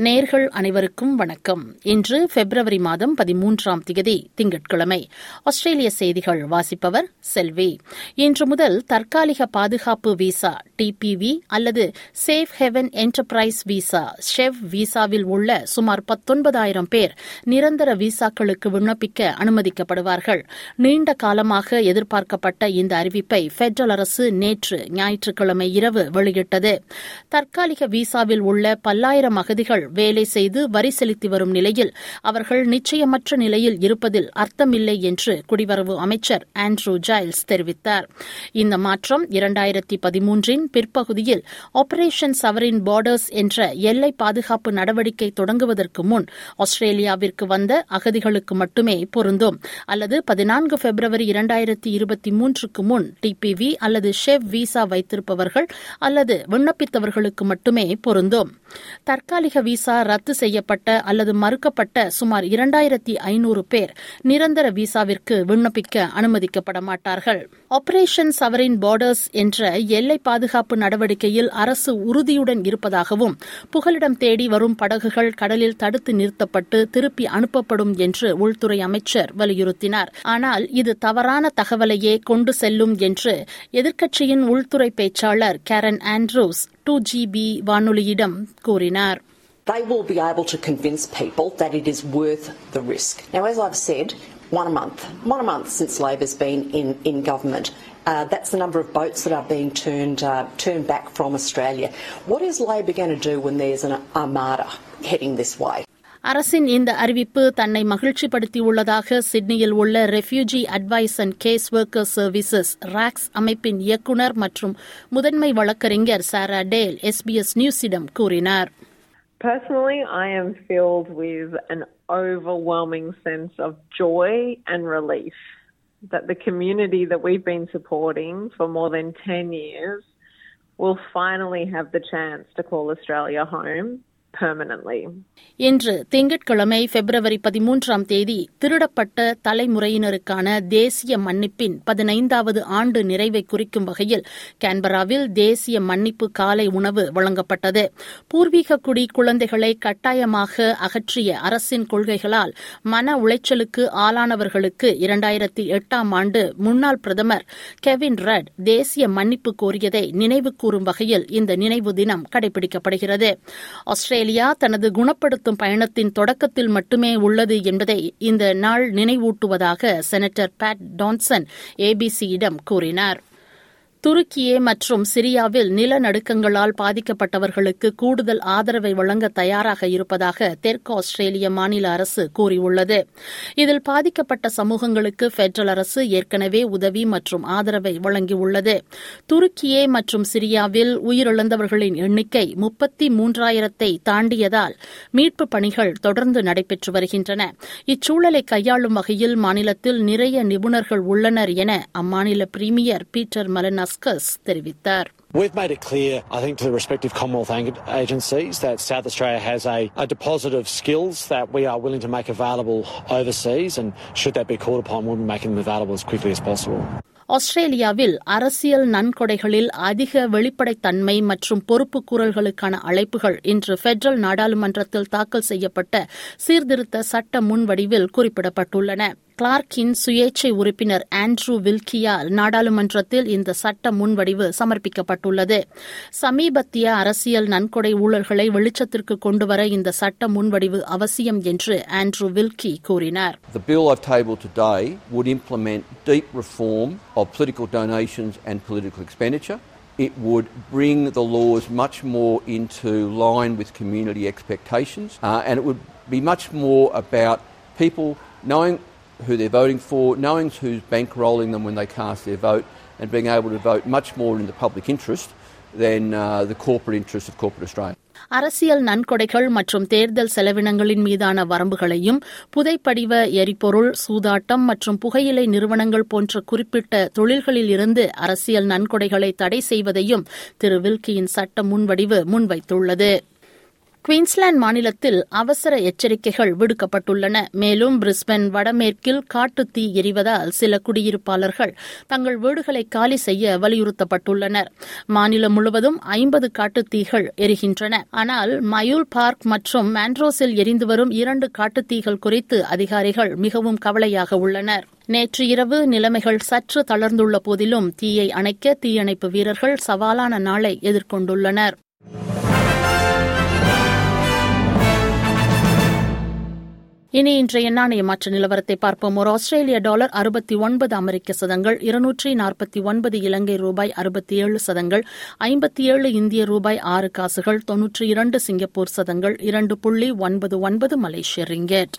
நேர்கள் அனைவருக்கும் வணக்கம். இன்று பிப்ரவரி மாதம் பதிமூன்றாம் திகதி திங்கட்கிழமை. ஆஸ்திரேலிய செய்திகள் வாசிப்பவர் செல்வி. இன்று முதல் தற்காலிக பாதுகாப்பு விசா டிபிவி அல்லது safe haven enterprise visa SHEV விசாவில் உள்ள சுமார் பத்தொன்பதாயிரம் பேர் நிரந்தர விசாக்களுக்கு விண்ணப்பிக்க அனுமதிக்கப்படுவார்கள். நீண்ட காலமாக எதிர்பார்க்கப்பட்ட இந்த அறிவிப்பை பெட்ரல் அரசு நேற்று ஞாயிற்றுக்கிழமை இரவு வெளியிட்டது. தற்காலிக விசாவில் உள்ள பல்லாயிரம் அகதிகள் வேலை செய்து வரி செலுத்தி வரும் நிலையில் அவர்கள் நிச்சயமற்ற நிலையில் இருப்பதில் அர்த்தமில்லை என்று குடிவரவு அமைச்சர் ஆண்ட்ரூ ஜைல்ஸ் தெரிவித்தார். இந்த மாற்றம் இரண்டாயிரத்தி பதிமூன்றின் பிற்பகுதியில் ஆபரேஷன் சவரின் பார்டர்ஸ் என்ற எல்லை பாதுகாப்பு நடவடிக்கை தொடங்குவதற்கு முன் ஆஸ்திரேலியாவிற்கு வந்த அகதிகளுக்கு மட்டுமே பொருந்தும். அல்லது பதினான்கு பிப்ரவரி இரண்டாயிரத்தி இருபத்தி மூன்றுக்கு முன் டிபிவி அல்லது ஷெவ் விசா வைத்திருப்பவர்கள் அல்லது விண்ணப்பித்தவர்களுக்கு மட்டுமே பொருந்தும். தற்காலிக விசா ரத்து செய்யப்பட்ட அல்லது மறுக்கப்பட்ட சுமார் இரண்டாயிரத்தி ஐநூறு பேர் நிரந்தர விசாவிற்கு விண்ணப்பிக்க அனுமதிக்கப்பட மாட்டார்கள். ஆபரேஷன் சவரின் பார்டர்ஸ் என்ற எல்லை பாதுகாப்பு நடவடிக்கையில் அரசு உறுதியுடன் இருப்பதாகவும் புகலிடம் தேடி வரும் படகுகள் கடலில் தடுத்து நிறுத்தப்பட்டு திருப்பி அனுப்பப்படும் என்று உள்துறை அமைச்சர் வலியுறுத்தினார் ஆனால் இது தவறான தகவலையே கொண்டு செல்லும் என்று எதிர்க்கட்சியின் உள்துறை பேச்சாளர் கேரன் ஆண்ட்ரூஸ் டூ ஜிபி வானொலியிடம் கூறினார் they will be able to convince people that it is worth the risk. Now, as I've said, one a month, one a month since Labor's been in, in government. Uh, that's the number of boats that are being turned, uh, turned back from Australia. What is Labor going to do when there's an armada heading this way? அரசின் இந்த அறிவிப்பு தன்னை மகிழ்ச்சிப்படுத்தியுள்ளதாக சிட்னியில் உள்ள refugee advice and case worker services RACS அமைப்பின் இயக்குநர் மற்றும் முதன்மை வழக்கறிஞர் சாரா டேல் எஸ்பிஎஸ் நியூஸிடம் கூறினார் Personally, I am filled with an overwhelming sense of joy and relief that the community that we've been supporting for more than 10 years will finally have the chance to call Australia home permanently. இன்று திங்கட்கிழமை பிப்ரவரி பதிமூன்றாம் தேதி திருடப்பட்ட தலைமுறையினருக்கான தேசிய மன்னிப்பின் பதினைந்தாவது ஆண்டு நிறைவை குறிக்கும் வகையில் கேன்பராவில் தேசிய மன்னிப்பு காலை உணவு வழங்கப்பட்டது பூர்வீக குடி குழந்தைகளை கட்டாயமாக அகற்றிய அரசின் கொள்கைகளால் மன உளைச்சலுக்கு ஆளானவர்களுக்கு இரண்டாயிரத்தி எட்டாம் ஆண்டு முன்னாள் பிரதமர் கெவின் ரட் தேசிய மன்னிப்பு கோரியதை நினைவு கூறும் வகையில் இந்த நினைவு தினம் கடைபிடிக்கப்படுகிறது ஆஸ்திரேலிய தனது குணப்படுத்தும் பயணத்தின் தொடக்கத்தில் மட்டுமே உள்ளது என்பதை இந்த நாள் நினைவூட்டுவதாக செனட்டர் பேட் டான்சன் ஏபிசியிடம் கூறினார். துருக்கியே மற்றும் சிரியாவில் நிலநடுக்கங்களால் பாதிக்கப்பட்டவர்களுக்கு கூடுதல் ஆதரவை வழங்க தயாராக இருப்பதாக தெற்கு ஆஸ்திரேலிய மாநில அரசு கூறியுள்ளது. இதில் பாதிக்கப்பட்ட சமூகங்களுக்கு பெட்ரல் அரசு ஏற்கனவே உதவி மற்றும் ஆதரவை வழங்கியுள்ளது. துருக்கியே மற்றும் சிரியாவில் உயிரிழந்தவர்களின் எண்ணிக்கை முப்பத்தி மூன்றாயிரத்தை தாண்டியதால் மீட்பு பணிகள் தொடர்ந்து நடைபெற்று வருகின்றன. இச்சூழலை கையாளும் வகையில் மாநிலத்தில் நிறைய நிபுணர்கள் உள்ளனர் என அம்மாநில பிரீமியர் பீட்டர் மலனா Damascus தெரிவித்தார் We've made it clear, I think, to the respective Commonwealth agencies that South Australia has a, a, deposit of skills that we are willing to make available overseas, and should that be called upon, we'll be making them available as quickly as possible. ஆஸ்திரேலியாவில் அரசியல் நன்கொடைகளில் அதிக வெளிப்படைத்தன்மை மற்றும் பொறுப்புக்கூறல்களுக்கான அழைப்புகள் இன்று federal நாடாளுமன்றத்தில் தாக்கல் செய்யப்பட்ட சீர்திருத்த சட்ட முன்வடிவில் குறிப்பிடப்பட்டுள்ளன கிளார்க்கின் சுயேட்சை உறுப்பினர் ஆண்ட்ரூ வில்கியால் நாடாளுமன்றத்தில் இந்த சட்ட முன்வடிவு சமர்ப்பிக்கப்பட்டுள்ளது சமீபத்திய அரசியல் நன்கொடை ஊழல்களை வெளிச்சத்திற்கு கொண்டுவர இந்த சட்ட முன்வடிவு அவசியம் என்று ஆண்ட்ரூ வில்கி கூறினார் The bill I've tabled today would implement deep reform of political donations and political expenditure. It would bring the laws much more into line with community expectations, uh, and it would be much more about people knowing who they're voting for, knowing who's bankrolling them when they cast their vote, and being able to vote much more in the public interest than uh, the corporate interest of corporate Australia. அரசியல் நன்கொடைகள் மற்றும் தேர்தல் செலவினங்களின் மீதான வரம்புகளையும் புதைப்படிவ எரிபொருள் சூதாட்டம் மற்றும் புகையிலை நிறுவனங்கள் போன்ற குறிப்பிட்ட தொழில்களில் இருந்து அரசியல் நன்கொடைகளை தடை செய்வதையும் திரு வில்கியின் சட்ட முன்வடிவு முன்வைத்துள்ளது குயின்ஸ்லாந்து மாநிலத்தில் அவசர எச்சரிக்கைகள் விடுக்கப்பட்டுள்ளன. மேலும் பிரிஸ்பென் வடமேற்கில் காட்டுத் தீ எரிவதால் சில குடியிருப்பாளர்கள் தங்கள் வீடுகளை காலி செய்ய வலியுறுத்தப்பட்டுள்ளனர். மாநிலம் முழுவதும் ஐம்பது காட்டுத் தீகள் எரிகின்றன. ஆனால் மயூல் பார்க் மற்றும் மாண்ட்ரோஸில் எரிந்து வரும் இரண்டு காட்டுத்தீகள் குறித்து அதிகாரிகள் மிகவும் கவலையாக உள்ளனர். நேற்று இரவு நிலைமைகள் சற்று தளர்ந்துள்ள போதிலும் தீயை அணைக்க தீயணைப்பு வீரர்கள் சவாலான நாளை எதிர்கொண்டுள்ளனர். இனி இன்றைய நாணய மாற்ற நிலவரத்தை பார்ப்போம். ஒரு ஆஸ்திரேலிய டாலர் அறுபத்தி ஒன்பது அமெரிக்க சதங்கள் இருநூற்றி நாற்பத்தி ஒன்பது இலங்கை ரூபாய் அறுபத்தி ஏழு சதங்கள் ஐம்பத்தி ஏழு இந்திய ரூபாய் ஆறு காசுகள் தொன்னூற்றி இரண்டு சிங்கப்பூர் சதங்கள் இரண்டு புள்ளி ஒன்பது ஒன்பது மலேசிய ரிங்கெட்.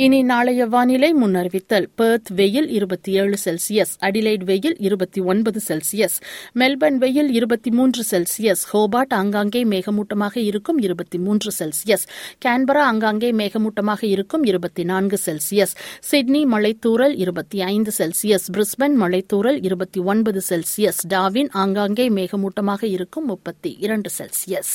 இனி நாளைய வானிலை முன்னறிவித்தல். பெர்த் வெயில் இருபத்தி ஏழு செல்சியஸ் அடிலைட் வெயில் இருபத்தி ஒன்பது செல்சியஸ் மெல்பர்ன் வெயில் இருபத்தி மூன்று செல்சியஸ் ஹோபார்ட் ஆங்காங்கே மேகமூட்டமாக இருக்கும் இருபத்தி மூன்று செல்சியஸ் கேன்பரா ஆங்காங்கே மேகமூட்டமாக இருக்கும் இருபத்தி நான்கு செல்சியஸ் சிட்னி மலைத்தூரல் இருபத்தி ஐந்து செல்சியஸ் பிரிஸ்பன் மலைத்தூரல் இருபத்தி ஒன்பது செல்சியஸ் டாவின் ஆங்காங்கே மேகமூட்டமாக இருக்கும் முப்பத்தி இரண்டு செல்சியஸ்.